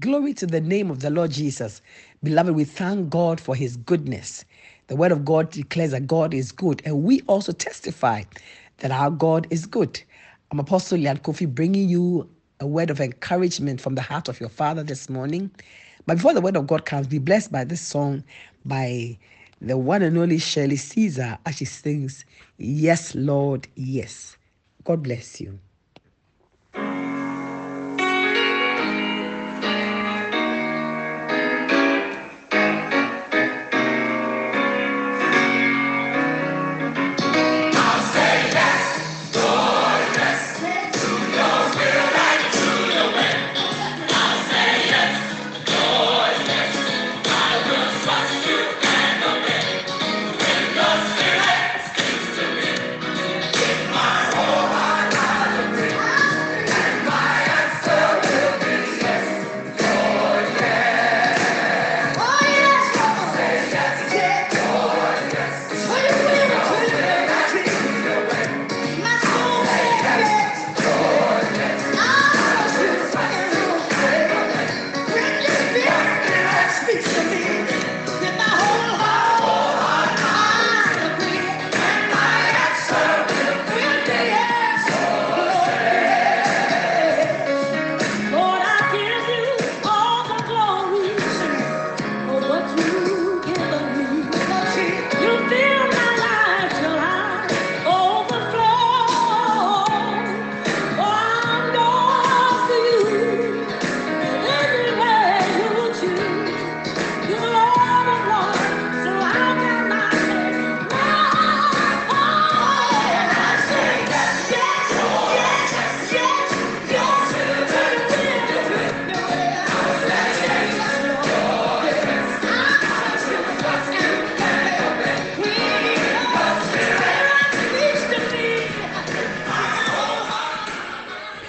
Glory to the name of the Lord Jesus. Beloved, we thank God for his goodness. The word of God declares that God is good, and we also testify that our God is good. I'm Apostle Lyanne Koffi bringing you a word of encouragement from the heart of your Father this morning. But before the word of God comes, be blessed by this song by the one and only Shirley Caesar as she sings, Yes, Lord, yes. God bless you.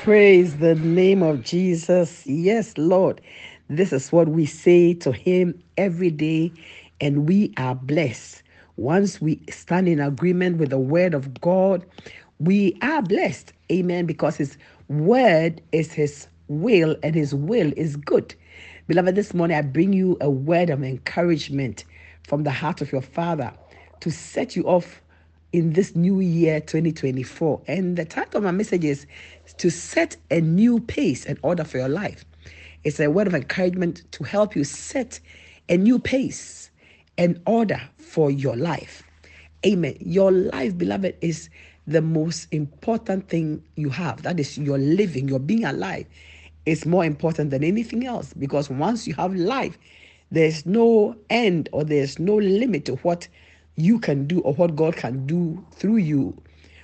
Praise the name of Jesus. Yes, Lord. This is what we say to Him every day, and we are blessed. Once we stand in agreement with the Word of God, we are blessed. Amen. Because His Word is His will, and His will is good. Beloved, this morning I bring you a word of encouragement from the heart of your Father to set you off in this new year 2024. And the title of my message is to set a new pace and order for your life. It's a word of encouragement to help you set a new pace and order for your life. Amen. Your life, beloved, is the most important thing you have. That is your living, your being alive is more important than anything else because once you have life, there's no end or there's no limit to what you can do or what God can do through you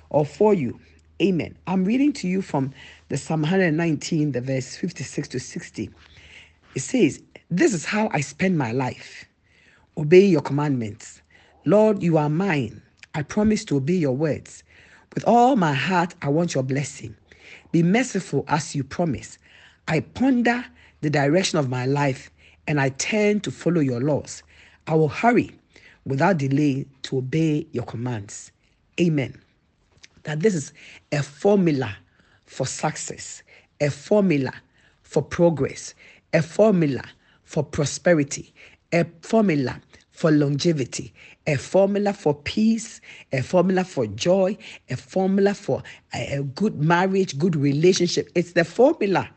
or for you. Amen. I'm reading to you from the Psalm 119, the verse 56 to 60. It says, This is how I spend my life, obeying your commandments. Lord, you are mine. I promise to obey your words. With all my heart, I want your blessing. Be merciful as you promise. I ponder the direction of my life and I turn to follow your laws. I will hurry without delay to obey your commands. Amen. That this is a formula for success, a formula for progress, a formula for prosperity, a formula for longevity, a formula for peace, a formula for joy, a formula for a, good marriage, good relationship. It's the formula.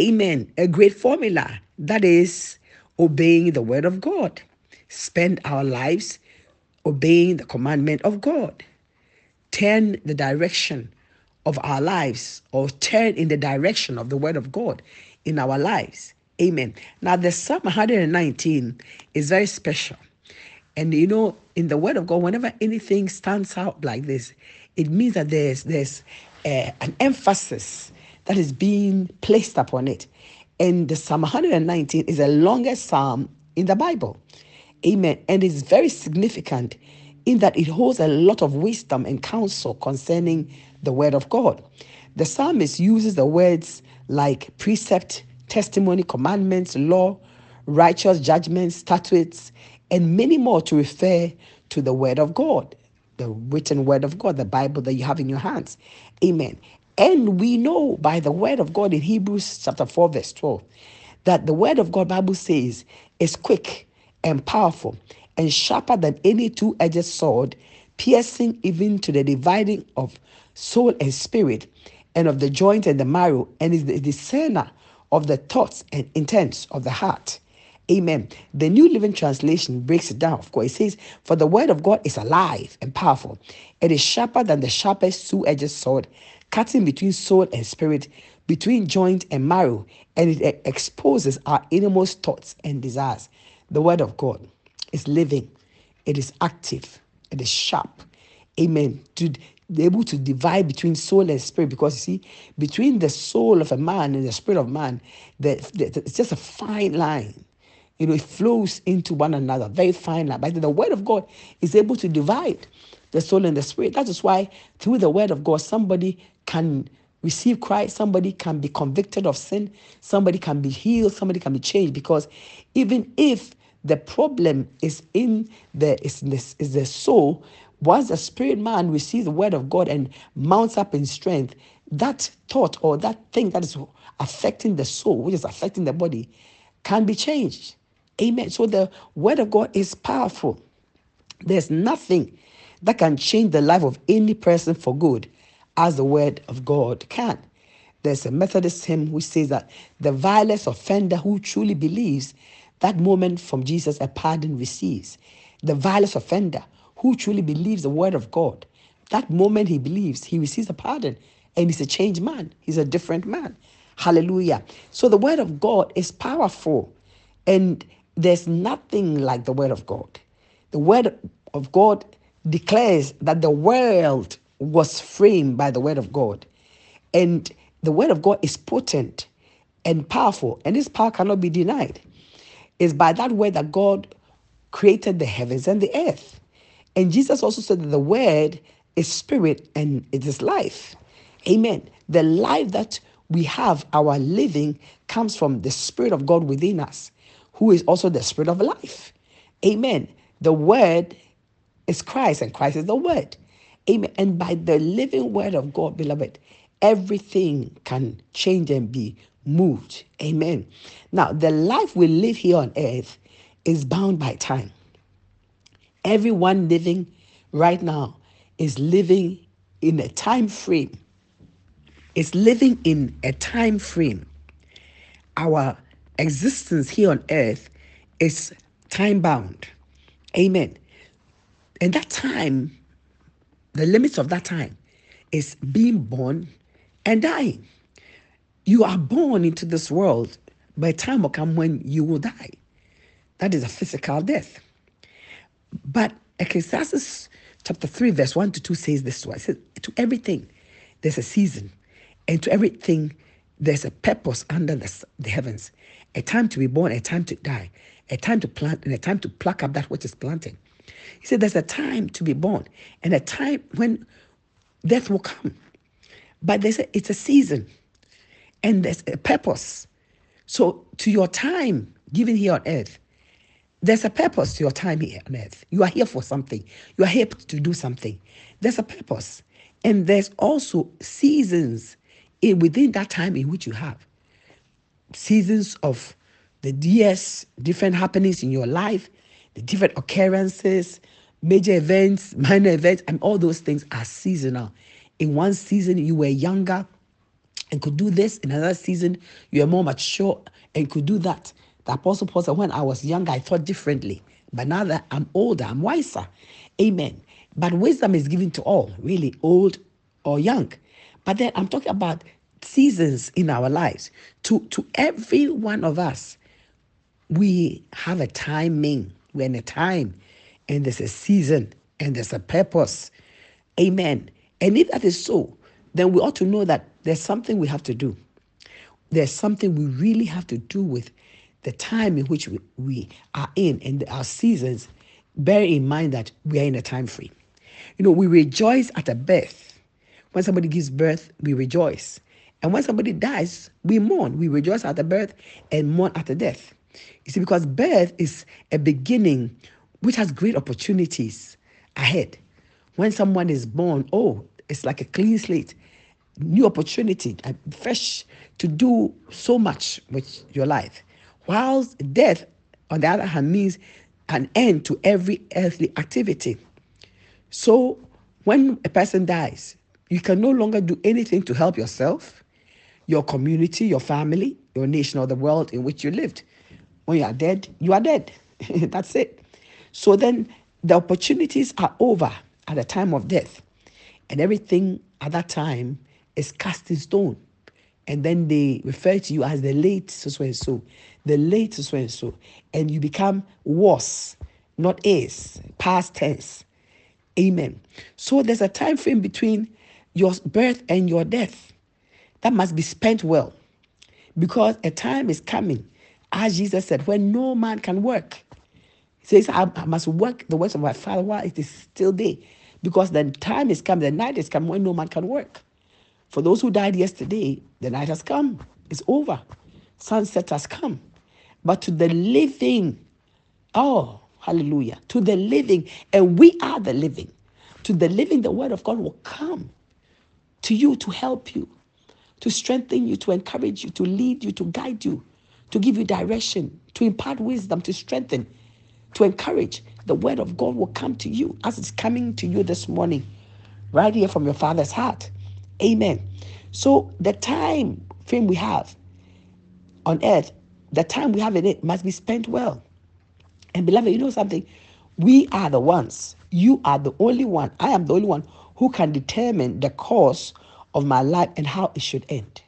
Amen. A great formula that is obeying the word of God spend our lives obeying the commandment of God. Turn the direction of our lives or turn in the direction of the word of God in our lives. Amen. Now, the Psalm 119 is very special. And you know, in the word of God, whenever anything stands out like this, it means that there's there's uh, an emphasis that is being placed upon it. And the Psalm 119 is the longest psalm in the Bible. Amen. And it's very significant in that it holds a lot of wisdom and counsel concerning the word of God. The psalmist uses the words like precept, testimony, commandments, law, righteous judgments, statutes, and many more to refer to the word of God, the written word of God, the Bible that you have in your hands. Amen. And we know by the word of God in Hebrews chapter 4, verse 12, that the word of God, Bible says, is quick and powerful and sharper than any two-edged sword, piercing even to the dividing of soul and spirit, and of the joint and the marrow, and is the discerner of the thoughts and intents of the heart. Amen. The New Living Translation breaks it down. Of course, it says, For the word of God is alive and powerful. It is sharper than the sharpest two edged sword, cutting between soul and spirit, between joint and marrow, and it exposes our innermost thoughts and desires. The word of God is living, it is active, it is sharp. Amen. To be able to divide between soul and spirit because you see between the soul of a man and the spirit of man the, the, it's just a fine line. You know it flows into one another. Very fine line. But the word of god is able to divide the soul and the spirit. That is why through the word of god somebody can receive christ. Somebody can be convicted of sin. Somebody can be healed. Somebody can be changed because even if the problem is in the is, in the, is the soul once the spirit man receives the word of God and mounts up in strength, that thought or that thing that is affecting the soul, which is affecting the body, can be changed. Amen. So the word of God is powerful. There's nothing that can change the life of any person for good as the word of God can. There's a Methodist hymn which says that the vilest offender who truly believes that moment from Jesus a pardon receives. The vilest offender who truly believes the word of God, that moment he believes, he receives a pardon and he's a changed man. He's a different man. Hallelujah. So the word of God is powerful and there's nothing like the word of God. The word of God declares that the world was framed by the word of God. And the word of God is potent and powerful, and this power cannot be denied. It's by that word that God created the heavens and the earth. And Jesus also said that the word is spirit and it is life. Amen. The life that we have, our living, comes from the Spirit of God within us, who is also the Spirit of life. Amen. The Word is Christ, and Christ is the Word. Amen. And by the living Word of God, beloved, everything can change and be moved. Amen. Now, the life we live here on earth is bound by time. Everyone living right now is living in a time frame. Is living in a time frame. Our existence here on earth is time bound. Amen. And that time, the limits of that time is being born and dying. You are born into this world, a time will come when you will die. That is a physical death. But Ecclesiastes chapter 3, verse 1 to 2 says this. It says, To everything there's a season, and to everything there's a purpose under the, the heavens. A time to be born, a time to die, a time to plant, and a time to pluck up that which is planting. He said there's a time to be born, and a time when death will come. But there's a, it's a season, and there's a purpose. So to your time given here on earth, there's a purpose to your time here on earth. You are here for something. You are here to do something. There's a purpose. And there's also seasons in, within that time in which you have. Seasons of the years, different happenings in your life, the different occurrences, major events, minor events, and all those things are seasonal. In one season, you were younger and could do this. In another season, you are more mature and could do that. The Apostle Paul said, When I was younger, I thought differently. But now that I'm older, I'm wiser. Amen. But wisdom is given to all, really, old or young. But then I'm talking about seasons in our lives. To, to every one of us, we have a timing. We're in a time, and there's a season, and there's a purpose. Amen. And if that is so, then we ought to know that there's something we have to do. There's something we really have to do with the time in which we, we are in and our seasons, bear in mind that we are in a time frame. You know, we rejoice at a birth. When somebody gives birth, we rejoice. And when somebody dies, we mourn. We rejoice at the birth and mourn at the death. You see, because birth is a beginning which has great opportunities ahead. When someone is born, oh, it's like a clean slate, new opportunity, uh, fresh to do so much with your life. whilst death, on the other hand, means an end to every earthly activity. So when a person dies, you can no longer do anything to help yourself, your community, your family, your nation, or the world in which you lived. When you are dead, you are dead. That's it. So then the opportunities are over at the time of death, and everything at that time is cast in stone. And then they refer to you as the late so and so, the late so and so, and you become was, not is, past tense. Amen. So there's a time frame between your birth and your death that must be spent well because a time is coming, as Jesus said, when no man can work. He says, I, must work the works of my Father while it is still day because the time is coming, the night is coming when no man can work. For those who died yesterday, the night has come. It's over. Sunset has come. But to the living, oh, hallelujah, to the living, and we are the living. To the living, the word of God will come to you to help you, to strengthen you, to encourage you, to lead you, to guide you, to give you direction, to impart wisdom, to strengthen, to encourage. The word of God will come to you as it's coming to you this morning, right here from your Father's heart. Amen. So the time frame we have on earth, the time we have in it must be spent well. And beloved, you know something? We are the ones. You are the only one. I am the only one who can determine the course of my life and how it should end.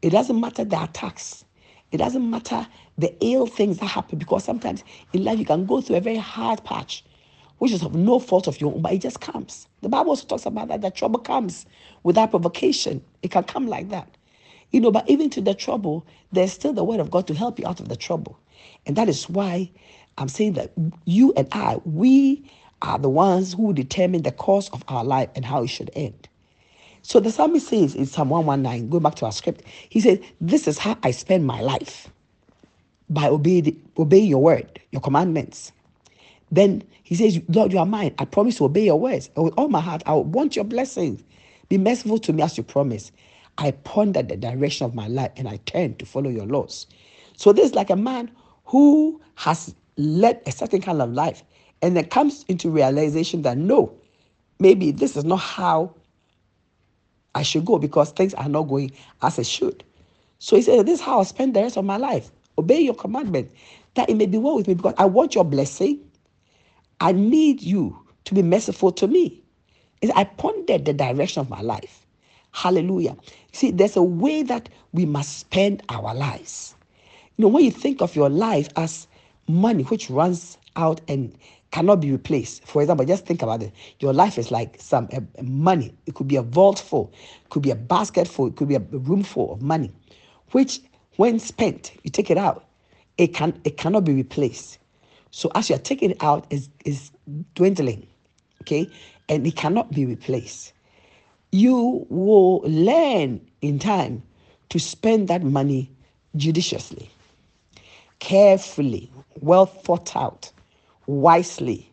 It doesn't matter the attacks. It doesn't matter the ill things that happen because sometimes in life you can go through a very hard patch, which is of no fault of your own, but it just comes. The Bible also talks about that, that trouble comes without provocation. It can come like that. You know, but even to the trouble, there's still the word of God to help you out of the trouble. And that is why I'm saying that you and I, we are the ones who determine the course of our life and how it should end. So the psalmist says in Psalm 119, going back to our script, he said, This is how I spend my life by obeying, obeying your word, your commandments. Then he says, Lord, you are mine. I promise to obey your words. with all my heart, I want your blessings. Be merciful to me as you promise. I ponder the direction of my life and I turn to follow your laws. So this is like a man who has led a certain kind of life and then comes into realization that no, maybe this is not how I should go because things are not going as it should. So he said, This is how I'll spend the rest of my life. Obey your commandment, that it may be well with me because I want your blessing. I need you to be merciful to me. I pondered the direction of my life. Hallelujah. See, there's a way that we must spend our lives. You know, when you think of your life as money which runs out and cannot be replaced. For example, just think about it. Your life is like some uh, money. It could be a vault full, it could be a basket full, it could be a room full of money, which when spent, you take it out, it can it cannot be replaced. So as you are taking it out, is is dwindling, okay, and it cannot be replaced. You will learn in time to spend that money judiciously, carefully, well thought out wisely.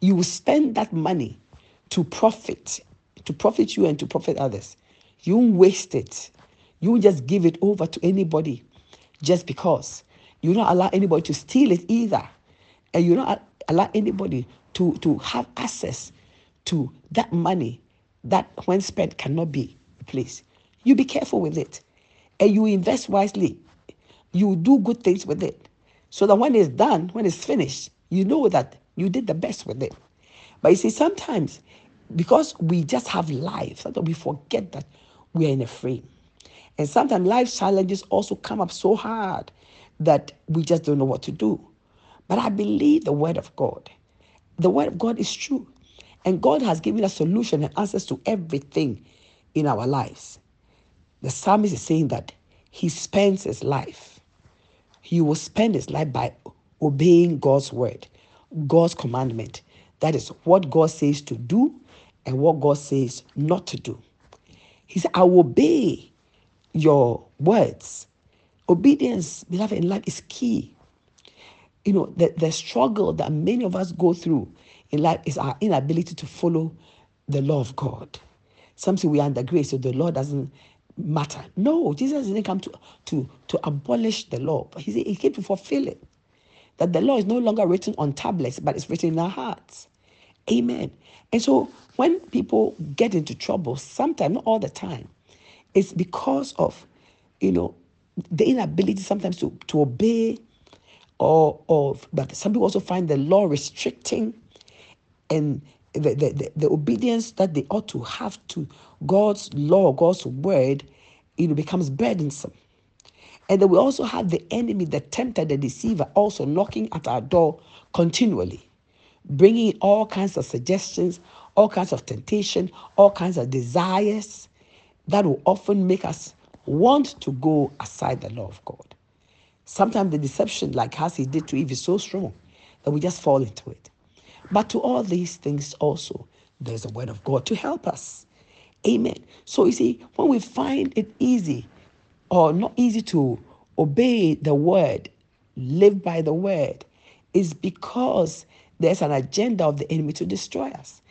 You will spend that money to profit, to profit you and to profit others. You won't waste it. You won't just give it over to anybody just because. You don't allow anybody to steal it either. And you don't allow anybody to, to have access to that money that when spent cannot be replaced. You be careful with it. And you invest wisely. You do good things with it. So that when it's done, when it's finished, you know that you did the best with it. But you see, sometimes because we just have life, sometimes we forget that we are in a frame. And sometimes life challenges also come up so hard that we just don't know what to do. But I believe the word of God. The word of God is true. And God has given us solution and answers to everything in our lives. The psalmist is saying that he spends his life. He will spend his life by obeying God's word, God's commandment. That is what God says to do and what God says not to do. He said, I will obey your words. Obedience, beloved, in life is key. You know, the, the struggle that many of us go through in life is our inability to follow the law of God. Something we are under grace, so the law doesn't matter. No, Jesus didn't come to, to, to abolish the law, but he, he came to fulfill it. That the law is no longer written on tablets, but it's written in our hearts. Amen. And so when people get into trouble, sometimes, not all the time, it's because of, you know, the inability sometimes to, to obey or, or but some people also find the law restricting and the, the, the, the, obedience that they ought to have to God's law, God's word, it becomes burdensome. And then we also have the enemy, the tempter, the deceiver, also knocking at our door continually, bringing all kinds of suggestions, all kinds of temptation, all kinds of desires that will often make us want to go aside the law of God. Sometimes the deception, like as he did to Eve, is so strong that we just fall into it. But to all these things also, there's a word of God to help us. Amen. So you see, when we find it easy or not easy to obey the word, live by the word, is because there's an agenda of the enemy to destroy us.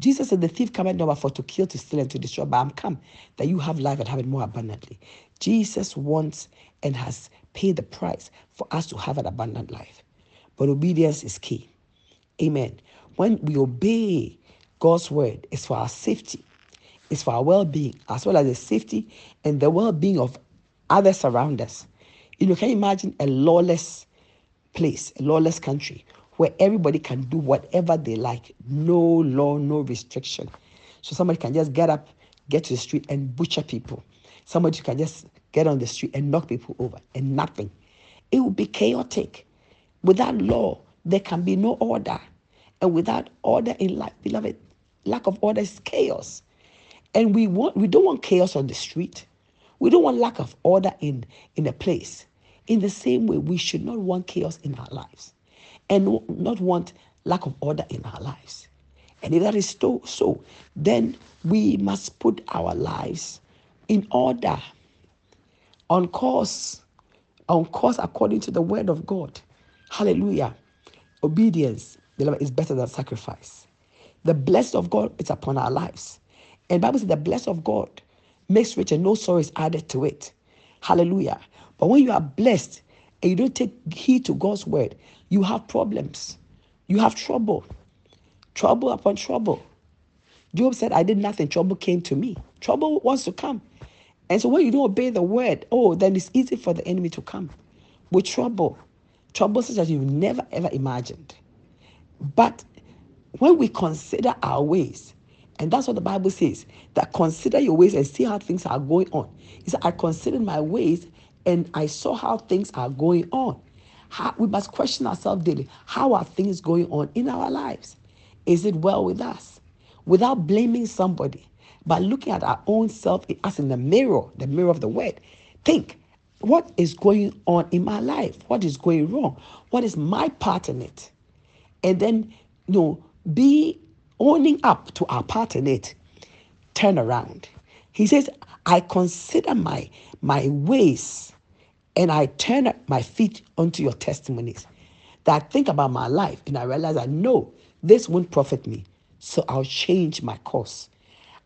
Jesus said, The thief cometh not for to kill, to steal, and to destroy, but I'm come that you have life and have it more abundantly. Jesus wants and has paid the price for us to have an abundant life. But obedience is key. Amen. When we obey God's word, it's for our safety, it's for our well being, as well as the safety and the well being of others around us. You know, can you imagine a lawless place, a lawless country where everybody can do whatever they like, no law, no restriction. So somebody can just get up, get to the street and butcher people. Somebody can just get on the street and knock people over and nothing. It will be chaotic. Without law, there can be no order. And without order in life, beloved, lack of order is chaos. And we want we don't want chaos on the street. We don't want lack of order in, in a place. In the same way, we should not want chaos in our lives and not want lack of order in our lives. And if that is so, so then we must put our lives in order, on course, on course according to the word of God. Hallelujah. Obedience, beloved, is better than sacrifice. The blessing of God is upon our lives. And Bible says the blessing of God makes rich and no sorrow is added to it. Hallelujah. But when you are blessed and you don't take heed to God's word, you have problems. You have trouble. Trouble upon trouble. Job said, I did nothing. Trouble came to me. Trouble wants to come. And so when you don't obey the word, oh, then it's easy for the enemy to come with trouble. Trouble such as you've never ever imagined. But when we consider our ways, and that's what the Bible says, that consider your ways and see how things are going on. He said, I considered my ways and I saw how things are going on. How, we must question ourselves daily. How are things going on in our lives? Is it well with us? Without blaming somebody, but looking at our own self as in the mirror, the mirror of the word. Think, what is going on in my life? What is going wrong? What is my part in it? And then, you know, be owning up to our part in it. Turn around. He says, I consider my my ways and I turn my feet onto your testimonies. That I think about my life and I realize I know this won't profit me. So I'll change my course.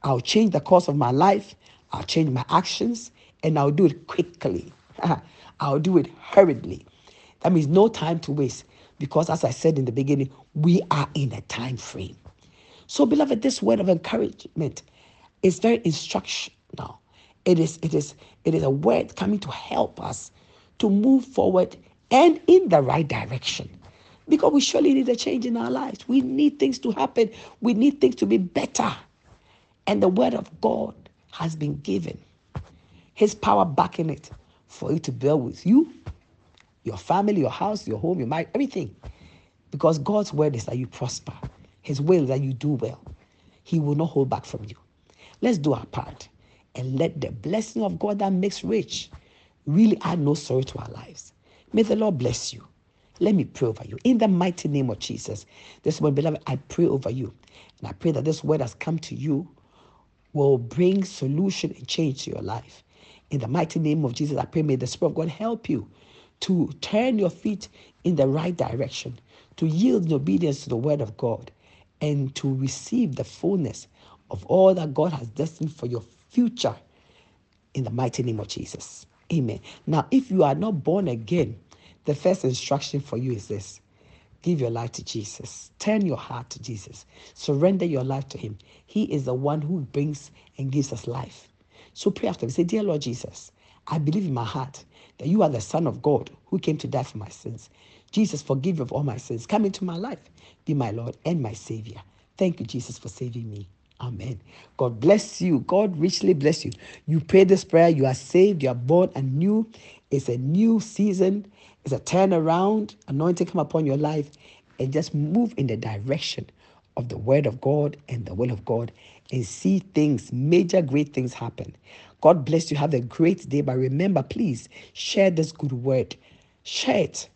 I'll change the course of my life. I'll change my actions and I'll do it quickly. I'll do it hurriedly. That means no time to waste because, as I said in the beginning, we are in a time frame. So, beloved, this word of encouragement is very instructional. It is, it is, it is a word coming to help us to move forward and in the right direction. Because we surely need a change in our lives. We need things to happen. We need things to be better. And the word of God has been given. His power backing it for you to bear with you, your family, your house, your home, your mind, everything. Because God's word is that you prosper. His will is that you do well. He will not hold back from you. Let's do our part and let the blessing of God that makes rich really add no sorrow to our lives. May the Lord bless you. Let me pray over you. In the mighty name of Jesus, this one, beloved, I pray over you. And I pray that this word has come to you will bring solution and change to your life. In the mighty name of Jesus, I pray may the Spirit of God help you to turn your feet in the right direction, to yield in obedience to the word of God, and to receive the fullness of all that God has destined for your future in the mighty name of Jesus. Amen. Now, if you are not born again, the first instruction for you is this Give your life to Jesus. Turn your heart to Jesus. Surrender your life to Him. He is the one who brings and gives us life. So pray after me. Say, Dear Lord Jesus, I believe in my heart that you are the Son of God who came to die for my sins. Jesus, forgive me of all my sins. Come into my life. Be my Lord and my Savior. Thank you, Jesus, for saving me. Amen. God bless you. God richly bless you. You pray this prayer. You are saved. You are born anew. It's a new season. It's a turnaround. Anointing come upon your life and just move in the direction of the word of God and the will of God and see things, major great things happen. God bless you. Have a great day. But remember, please share this good word. Share it.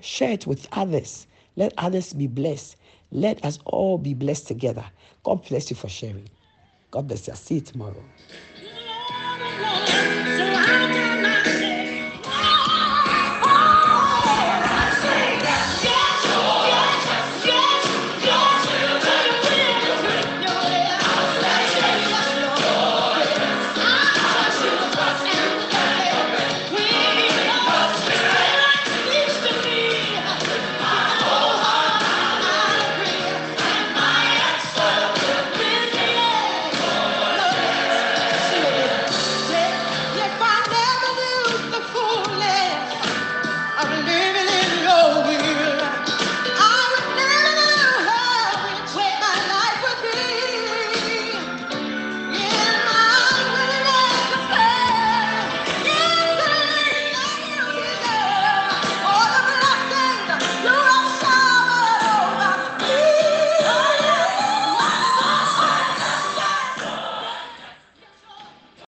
Share it with others. Let others be blessed. Let us all be blessed together. God bless you for sharing. God bless you. I'll see you tomorrow.